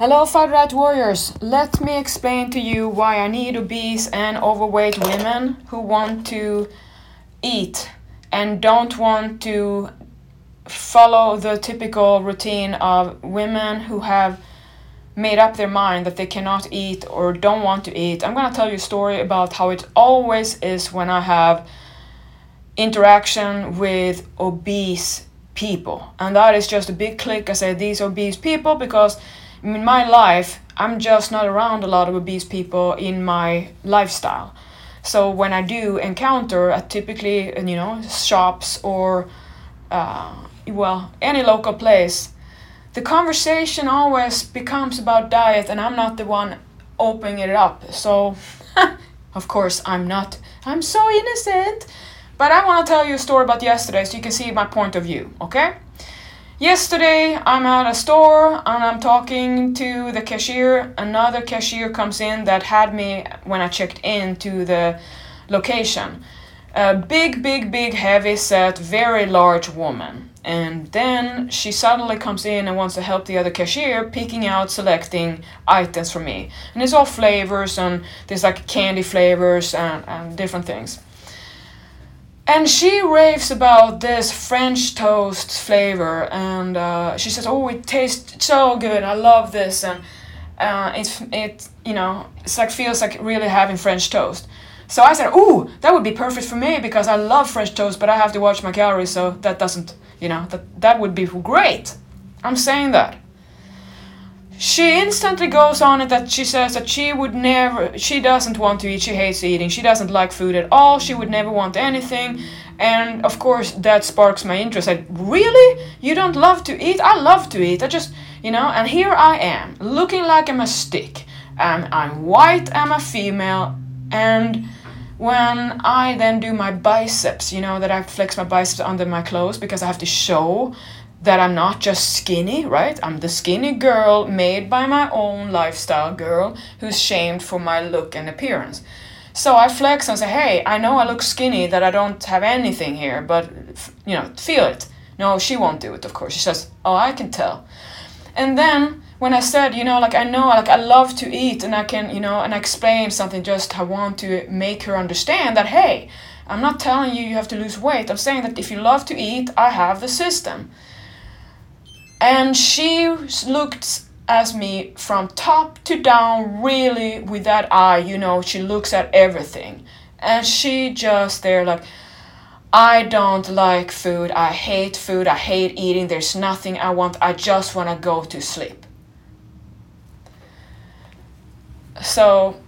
Hello, Fighter Diet Warriors. Let me explain to you why I need obese and overweight women who want to eat and don't want to follow the typical routine of women who have made up their mind that they cannot eat or don't want to eat. I'm going to tell you a story about how it always is when I have interaction with obese people. And that is just a big click. I say these obese people because in my life, I'm just not around a lot of obese people in my lifestyle. So when I do encounter at typically you know shops or uh, well any local place, the conversation always becomes about diet, and I'm not the one opening it up. So of course I'm not. I'm so innocent. But I want to tell you a story about yesterday so you can see my point of view. Okay. Yesterday, I'm at a store and I'm talking to the cashier. Another cashier comes in that had me when I checked in to the location. A big, big, big, heavy set, very large woman. And then she suddenly comes in and wants to help the other cashier picking out, selecting items for me. And it's all flavors and there's like candy flavors and, and different things. And she raves about this French toast flavor, and uh, she says, "Oh, it tastes so good. I love this." And uh, it it you know it's like feels like really having French toast. So I said, "Ooh, that would be perfect for me because I love French toast, but I have to watch my calories, so that doesn't you know that that would be great." I'm saying that she instantly goes on it that she says that she would never she doesn't want to eat she hates eating she doesn't like food at all she would never want anything. And of course that sparks my interest. I, really? You don't love to eat? I love to eat. I just you know and here i am looking like i'm a stick and i'm white i'm a female and when i then do my biceps you know that i flex my biceps under my clothes because i have to show that I'm not just skinny, right? I'm the skinny girl made by my own lifestyle girl who's shamed for my look and appearance. So I flex and say, hey, I know I look skinny, that I don't have anything here, but, you know, feel it. No, she won't do it, of course. She says, oh, I can tell. And then when I said, you know, like I know, like I love to eat and I can, you know, and I explain something, just I want to make her understand that, hey, I'm not telling you you have to lose weight. I'm saying that if you love to eat, I have the system. And she looked at me from top to down, really with that eye, you know, she looks at everything. And she just there, like, I don't like food. I hate food. I hate eating. There's nothing I want. I just want to go to sleep. So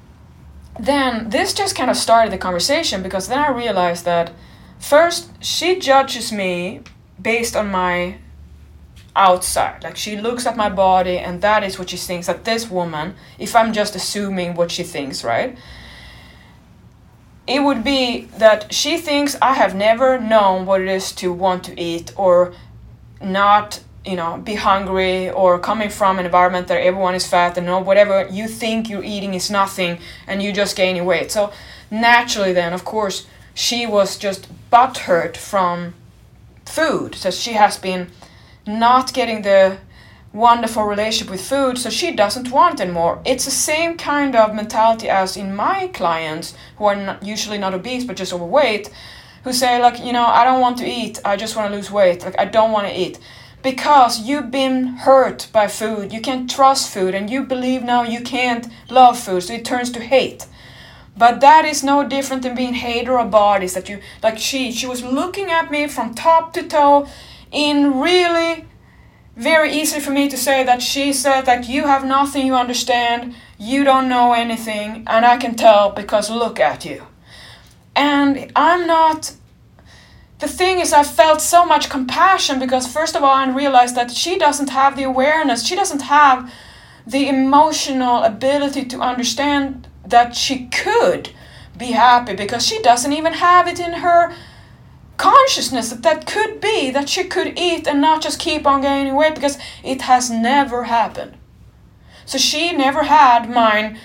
then this just kind of started the conversation because then I realized that first she judges me based on my outside. Like she looks at my body and that is what she thinks that this woman, if I'm just assuming what she thinks, right? It would be that she thinks I have never known what it is to want to eat or not, you know, be hungry or coming from an environment that everyone is fat and know whatever you think you're eating is nothing and you just gaining weight. So naturally then, of course, she was just butthurt from food. So she has been not getting the wonderful relationship with food, so she doesn't want anymore. It's the same kind of mentality as in my clients who are not, usually not obese but just overweight, who say like, you know, I don't want to eat, I just want to lose weight, like I don't want to eat. Because you've been hurt by food, you can't trust food, and you believe now you can't love food, so it turns to hate. But that is no different than being hater of bodies that you like she she was looking at me from top to toe in really very easy for me to say that she said that you have nothing you understand, you don't know anything, and I can tell because look at you. And I'm not. The thing is, I felt so much compassion because, first of all, I realized that she doesn't have the awareness, she doesn't have the emotional ability to understand that she could be happy because she doesn't even have it in her consciousness that that could be that she could eat and not just keep on gaining weight because it has never happened. So she never had mine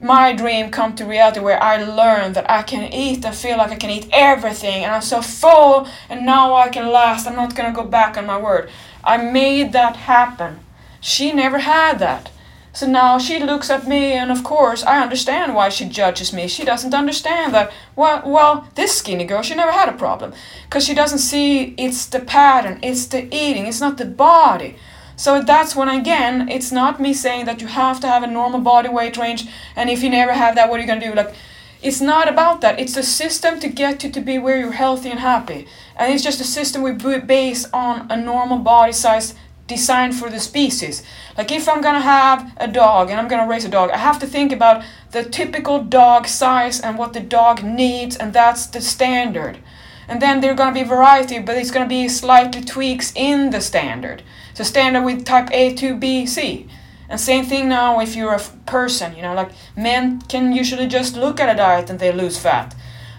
my dream come to reality where I learned that I can eat and feel like I can eat everything and I'm so full and now I can last. I'm not gonna go back on my word. I made that happen. She never had that. So now she looks at me, and of course, I understand why she judges me. She doesn't understand that, well, well this skinny girl, she never had a problem. Because she doesn't see it's the pattern, it's the eating, it's not the body. So that's when, again, it's not me saying that you have to have a normal body weight range, and if you never have that, what are you going to do? Like, it's not about that. It's a system to get you to be where you're healthy and happy. And it's just a system we base on a normal body size designed for the species. Like if I'm gonna have a dog and I'm gonna raise a dog, I have to think about the typical dog size and what the dog needs, and that's the standard. And then there's gonna be variety, but it's gonna be slightly tweaks in the standard. So standard with type A to B, C. And same thing now if you're a person, you know, like men can usually just look at a diet and they lose fat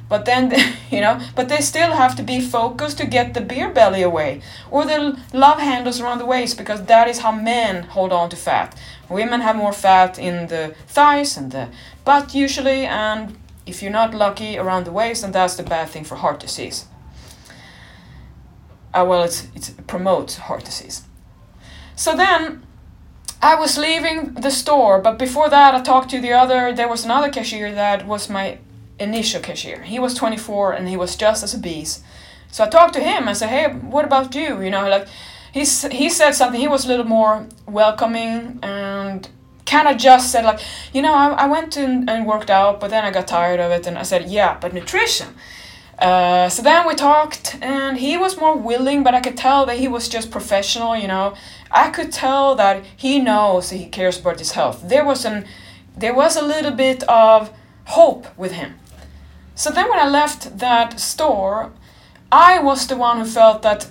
but then you know but they still have to be focused to get the beer belly away or the love handles around the waist because that is how men hold on to fat women have more fat in the thighs and the butt usually and if you're not lucky around the waist then that's the bad thing for heart disease uh, well it's, it's, it promotes heart disease so then I was leaving the store, but before that, I talked to the other. There was another cashier that was my initial cashier. He was 24 and he was just as obese. So I talked to him and said, "Hey, what about you?" You know, like he's he said something. He was a little more welcoming and kind of just said like, you know, I, I went and, worked out, but then I got tired of it, and I said, yeah, but nutrition. Uh, so then we talked, and he was more willing, but I could tell that he was just professional. You know, I could tell that he knows he cares about his health. There was an, there was a little bit of hope with him. So then when I left that store, I was the one who felt that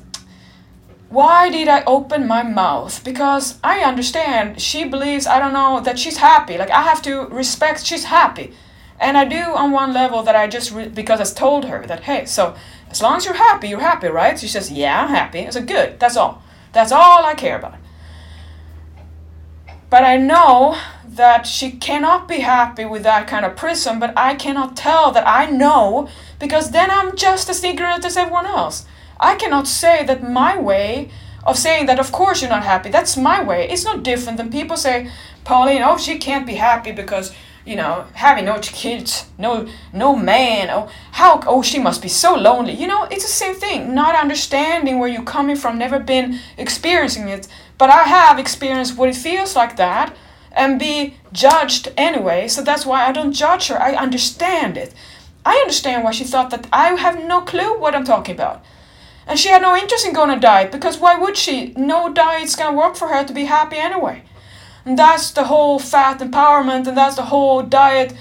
why did I open my mouth? Because I understand she believes, I don't know, that she's happy. Like I have to respect she's happy. And I do on one level that I just, re- because I told her that, hey, so as long as you're happy, you're happy, right? She says, yeah, I'm happy. I said, good, that's all. That's all I care about. But I know that she cannot be happy with that kind of prison, but I cannot tell that I know because then I'm just as ignorant as everyone else. I cannot say that my way of saying that, of course, you're not happy, that's my way. It's not different than people say, Pauline, oh, she can't be happy because, you know, having no kids, no no man, oh, how, oh, she must be so lonely. You know, it's the same thing, not understanding where you're coming from, never been experiencing it. But I have experienced what it feels like that and be judged anyway. So that's why I don't judge her. I understand it. I understand why she thought that I have no clue what I'm talking about. And she had no interest in going on a diet because why would she? No diet's gonna work for her to be happy anyway. And that's the whole fat empowerment and that's the whole diet,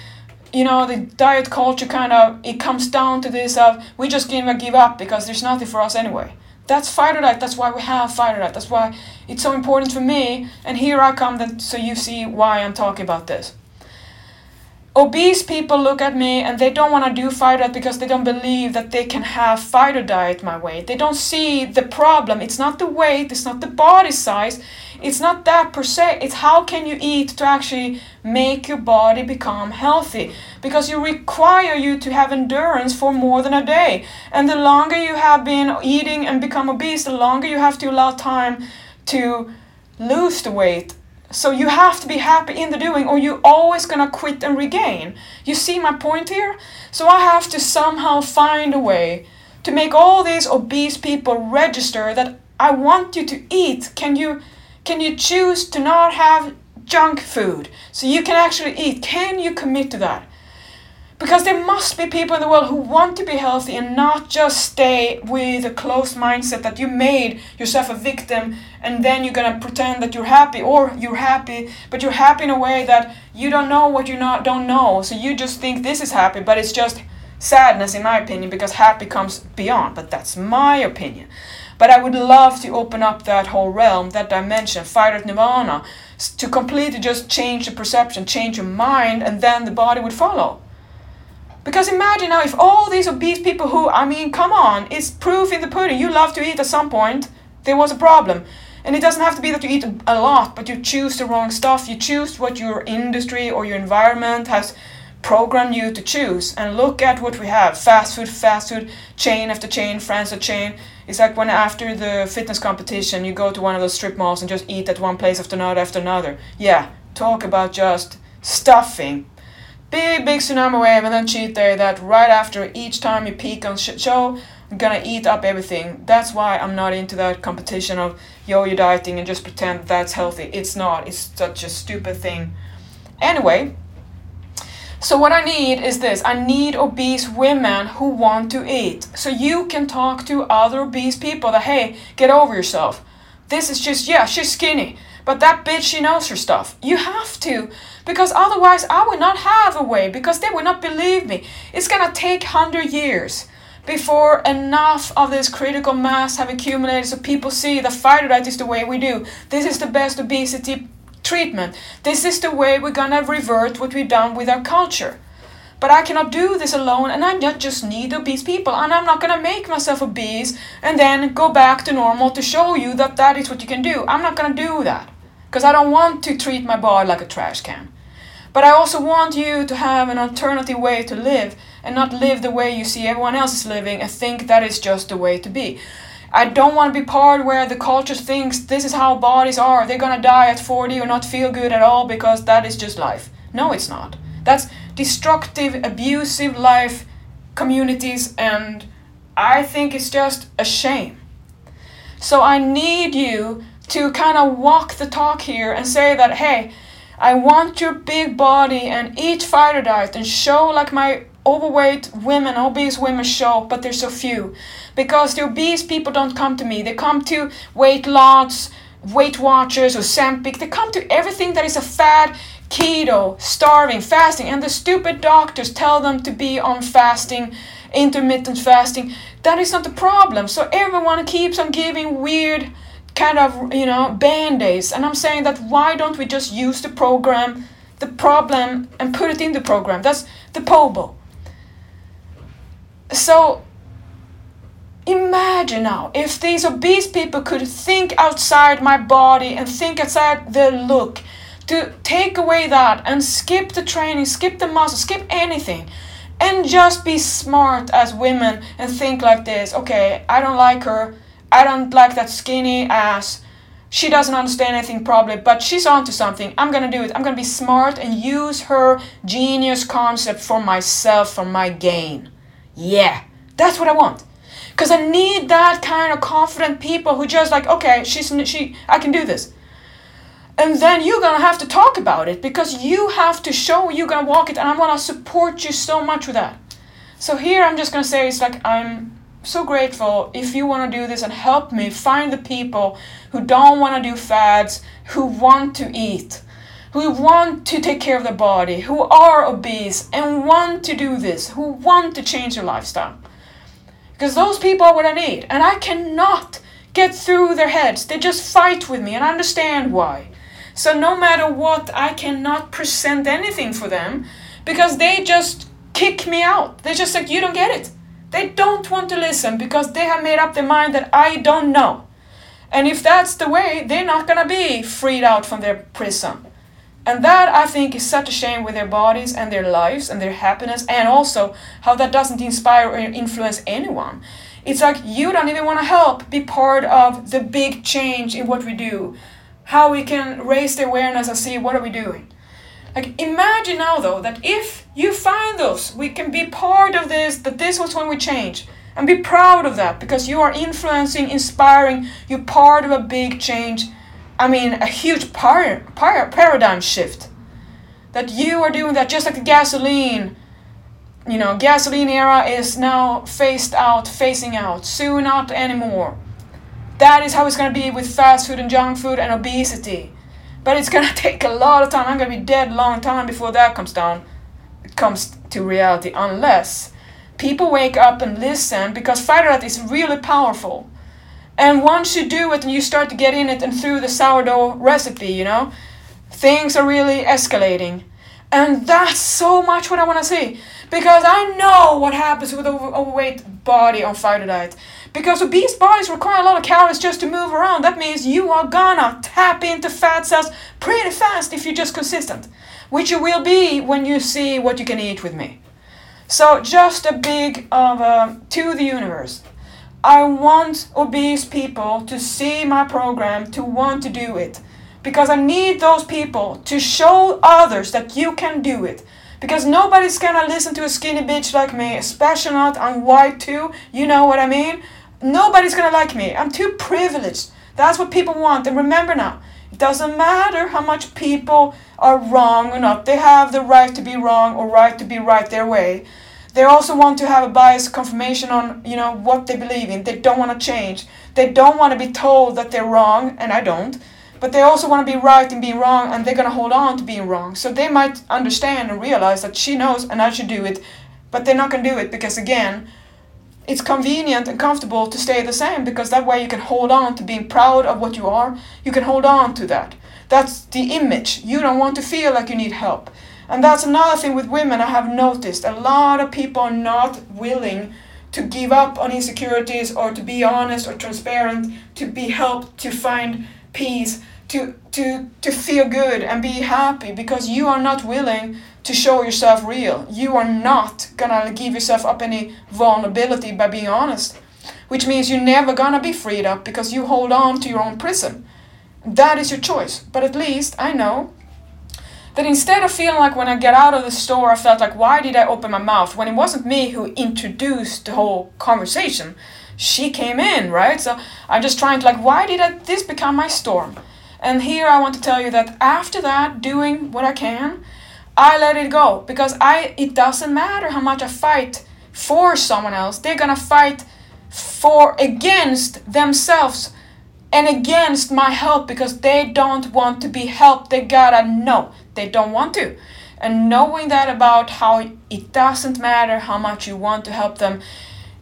you know, the diet culture kind of, it comes down to this of we just give up because there's nothing for us anyway. That's fight or. That's why we have fight or. That's why it's so important for me. And here I come then so you see why I'm talking about this. Obese people look at me and they don't want to do or diet because they don't believe that they can have or diet my way. They don't see the problem. It's not the weight, it's not the body size, it's not that per se. It's how can you eat to actually make your body become healthy. Because you require you to have endurance for more than a day. And the longer you have been eating and become obese, the longer you have to allow time to lose the weight. So you have to be happy in the doing or you're always gonna quit and regain. You see my point here? So I have to somehow find a way to make all these obese people register that I want you to eat. Can you can you choose to not have junk food so you can actually eat? Can you commit to that? Because there must be people in the world who want to be healthy and not just stay with a closed mindset that you made yourself a victim and then you're gonna pretend that you're happy or you're happy, but you're happy in a way that you don't know what you not don't know. So you just think this is happy, but it's just sadness in my opinion because happy comes beyond. But that's my opinion. But I would love to open up that whole realm, that dimension, fight at nirvana, to completely just change the perception, change your mind, and then the body would follow. Because imagine now if all these obese people who, I mean, come on, it's proof in the pudding. You love to eat at some point. There was a problem. And it doesn't have to be that you eat a lot, but you choose the wrong stuff. You choose what your industry or your environment has programmed you to choose. And look at what we have fast food, fast food, chain after chain, franchise chain. It's like when after the fitness competition you go to one of those strip malls and just eat at one place after another after another. Yeah, talk about just stuffing. Big, big tsunami wave and then cheat day that right after each time you peak on show, I'm gonna eat up everything. That's why I'm not into that competition of yo-yo dieting and just pretend that's healthy. It's not. It's such a stupid thing. Anyway, so what I need is this. I need obese women who want to eat. So you can talk to other obese people that hey, get over yourself. This is just yeah, she's skinny. But that bitch, she knows her stuff. You have to, because otherwise I would not have a way, because they would not believe me. It's gonna take hundred years before enough of this critical mass have accumulated so people see the fighter diet is the way we do. This is the best obesity treatment. This is the way we're gonna revert what we've done with our culture. But I cannot do this alone, and I just need obese people, and I'm not gonna make myself obese and then go back to normal to show you that that is what you can do. I'm not gonna do that because I don't want to treat my body like a trash can. But I also want you to have an alternative way to live and not live the way you see everyone else is living and think that is just the way to be. I don't want to be part where the culture thinks this is how bodies are. They're gonna die at 40 or not feel good at all because that is just life. No, it's not. That's destructive, abusive life communities, and I think it's just a shame. So I need you to kind of walk the talk here and say that, hey, I want your big body and eat fighter diet and show like my overweight women, obese women show, but there's so few. Because the obese people don't come to me. They come to weight loss, Weight Watchers, or Ozempic. They come to everything that is a fad, keto, starving, fasting, and the stupid doctors tell them to be on fasting, intermittent fasting. That is not the problem. So everyone keeps on giving weird kind of, you know, band-aids. And I'm saying that why don't we just use the program, the problem, and put it in the program? That's the POBO. So imagine now if these obese people could think outside my body and think outside the look to take away that and skip the training, skip the muscle, skip anything, and just be smart as women and think like this okay, I don't like her, I don't like that skinny ass. She doesn't understand anything probably, but she's onto something. I'm gonna do it. I'm gonna be smart and use her genius concept for myself, for my gain. Yeah, that's what I want. Cause I need that kind of confident people who just like, okay, she's she, I can do this. And then you're gonna have to talk about it because you have to show you're gonna walk it, and I'm gonna support you so much with that. So here I'm just gonna say it's like I'm so grateful if you want to do this and help me find the people who don't want to do fads, who want to eat, who want to take care of their body, who are obese and want to do this, who want to change their lifestyle. Because those people are what I need, and I cannot get through their heads. They just fight with me, and I understand why. So, no matter what, I cannot present anything for them because they just kick me out. They're just like, you don't get it. They don't want to listen because they have made up their mind that I don't know. And if that's the way, they're not gonna be freed out from their prison. And that I think is such a shame with their bodies and their lives and their happiness, and also how that doesn't inspire or influence anyone. It's like you don't even want to help be part of the big change in what we do, how we can raise the awareness and see what are we doing. Like imagine now though that if you find those, we can be part of this, that this was when we change. And be proud of that because you are influencing, inspiring, you're part of a big change. I mean, a huge par- par- paradigm shift. That you are doing that just like the gasoline. You know, gasoline era is now phased out, phasing out, soon not anymore. That is how it's going to be with fast food and junk food and obesity. But it's gonna take a lot of time. I'm gonna be dead long time before that comes down. Comes to reality, unless people wake up and listen because fighter diet is really powerful. And once you do it and you start to get in it and through the sourdough recipe, you know, things are really escalating. And that's so much what I want to see. Because I know what happens with an overweight body on fighter diet. Because obese bodies require a lot of calories just to move around. That means you are gonna tap into fat cells pretty fast if you're just consistent, which you will be when you see what you can eat with me. So just a big of a to the universe. I want obese people to see my program, to want to do it. because I need those people to show others that you can do it. Because nobody's gonna listen to a skinny bitch like me, especially not on white too. You know what I mean? Nobody's gonna like me. I'm too privileged. That's what people want. And remember now, it doesn't matter how much people are wrong or not. They have the right to be wrong or right to be right their way. They also want to have a biased confirmation on, you know, what they believe in. They don't want to change. They don't want to be told that they're wrong, and I don't but they also want to be right and being wrong and they're going to hold on to being wrong. So they might understand and realize that she knows and I should do it, but they're not going to do it because, again, it's convenient and comfortable to stay the same because that way you can hold on to being proud of what you are. You can hold on to that. That's the image. You don't want to feel like you need help. And that's another thing with women I have noticed. A lot of people are not willing to give up on insecurities or to be honest or transparent, to be helped, to find peace to to to feel good and be happy because you are not willing to show yourself real. You are not gonna give yourself up any vulnerability by being honest, which means you're never gonna be freed up because you hold on to your own prison. That is your choice. But at least I know that instead of feeling like when I get out of the store, I felt like, why did I open my mouth? When it wasn't me who introduced the whole conversation, she came in, right? So I'm just trying to, like, why did I, this become my storm? And here I want to tell you that after that, doing what I can, I let it go because I it doesn't matter how much I fight for someone else. They're gonna fight for against themselves and against my help because they don't want to be helped. They gotta know they don't want to. And knowing that about how it doesn't matter how much you want to help them,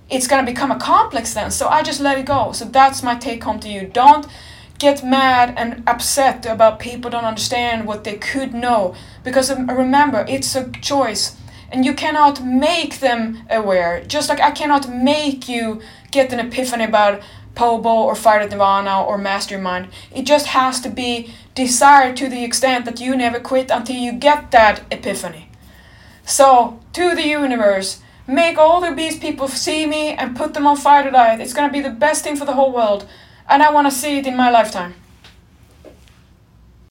it's gonna become a complex then. So I just let it go. So that's my take home to you. Don't get mad and upset about people don't understand what they could know. Because um, remember it's a choice. And you cannot make them aware. Just like i cannot make you get an epiphany about pobo or fire nirvana or mastermind. It just has to be desired to the extent that you never quit until you get that epiphany. So to the universe make all the beast people see me and put them on fire to it's going to be the best thing for the whole world and I want to see it in my lifetime.